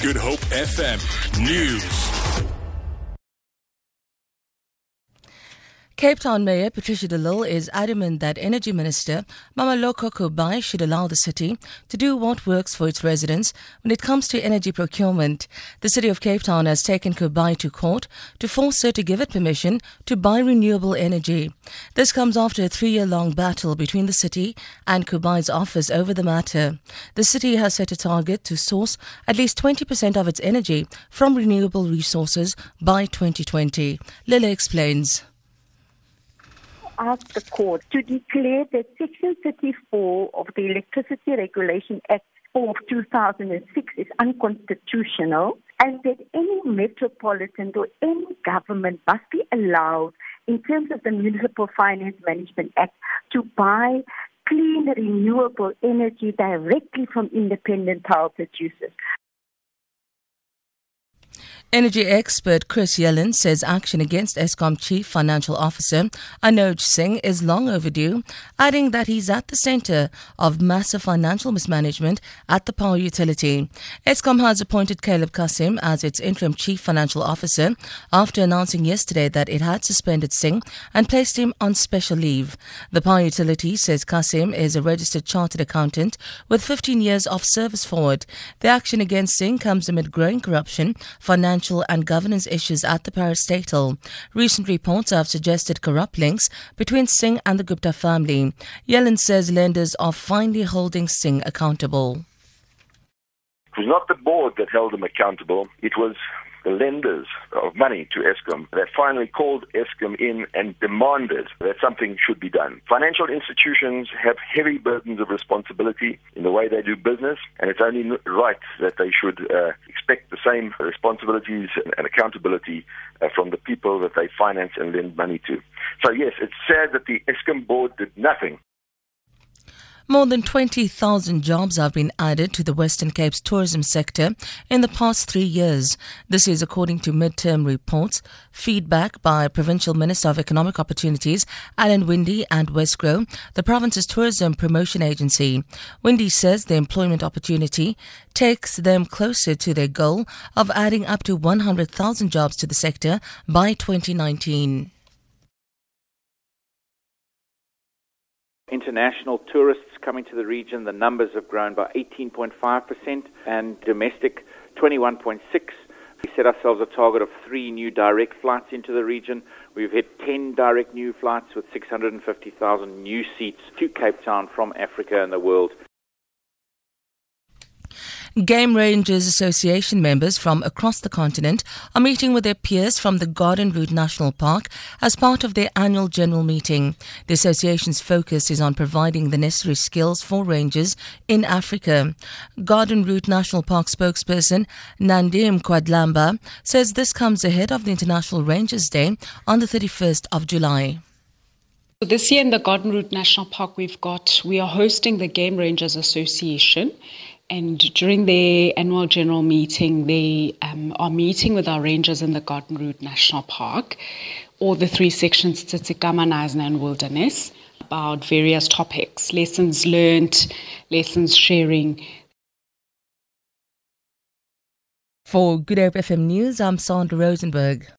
Good Hope FM News. Cape Town Mayor Patricia de Lille is adamant that Energy Minister Mmamoloko Kubayi should allow the city to do what works for its residents when it comes to energy procurement. The city of Cape Town has taken Kubayi to court to force her to give it permission to buy renewable energy. This comes after a three year long battle between the city and Kubayi's office over the matter. The city has set a target to source at least 20% of its energy from renewable resources by 2020. Lille explains asked the court to declare that Section 34 of the Electricity Regulation Act of 2006 is unconstitutional and that any metropolitan or any government must be allowed, in terms of the Municipal Finance Management Act, to buy clean renewable energy directly from independent power producers. Energy expert Chris Yelland says action against Eskom Chief Financial Officer Anoj Singh is long overdue, adding that he's at the center of massive financial mismanagement at the power utility. Eskom has appointed Calib Cassim as its interim Chief Financial Officer after announcing yesterday that it had suspended Singh and placed him on special leave. The power utility says Cassim is a registered chartered accountant with 15 years of service forward. The action against Singh comes amid growing corruption, financial financial and governance issues at the parastatal. Recent reports have suggested corrupt links between Singh and the Gupta family. Yelland says lenders are finally holding Singh accountable. It was not the board that held him accountable. It was the lenders of money to Eskom that finally called Eskom in and demanded that something should be done. Financial institutions have heavy burdens of responsibility in the way they do business, and it's only right that they should uh, expect the same responsibilities and accountability uh, from the people that they finance and lend money to. So, yes, it's sad that the Eskom board did nothing more than 20,000 jobs have been added to the Western Cape's tourism sector in the past three years. This is according to midterm reports, feedback by Provincial Minister of Economic Opportunities, Alan Winde and Wesgro, the province's tourism promotion agency. Winde says the employment opportunity takes them closer to their goal of adding up to 100,000 jobs to the sector by 2019. International tourists coming to the region, the numbers have grown by 18.5% and domestic 21.6. We set ourselves a target of three new direct flights into the region. We've hit 10 direct new flights with 650,000 new seats to Cape Town from Africa and the world. Game Rangers Association members from across the continent are meeting with their peers from the Garden Route National Park as part of their annual general meeting. The association's focus is on providing the necessary skills for rangers in Africa. Garden Route National Park spokesperson Nandi Mgwadlamba says this comes ahead of the International Rangers Day on the 31st of July. This year in the Garden Route National Park, we've got we are hosting the Game Rangers Association, and during their annual general meeting, they um, are meeting with our rangers in the Garden Route National Park, or the three sections, Tsitsikamma, Knysna, and Wilderness, about various topics, lessons learned, lessons sharing. For Good Hope FM News, I'm Sandra Rosenberg.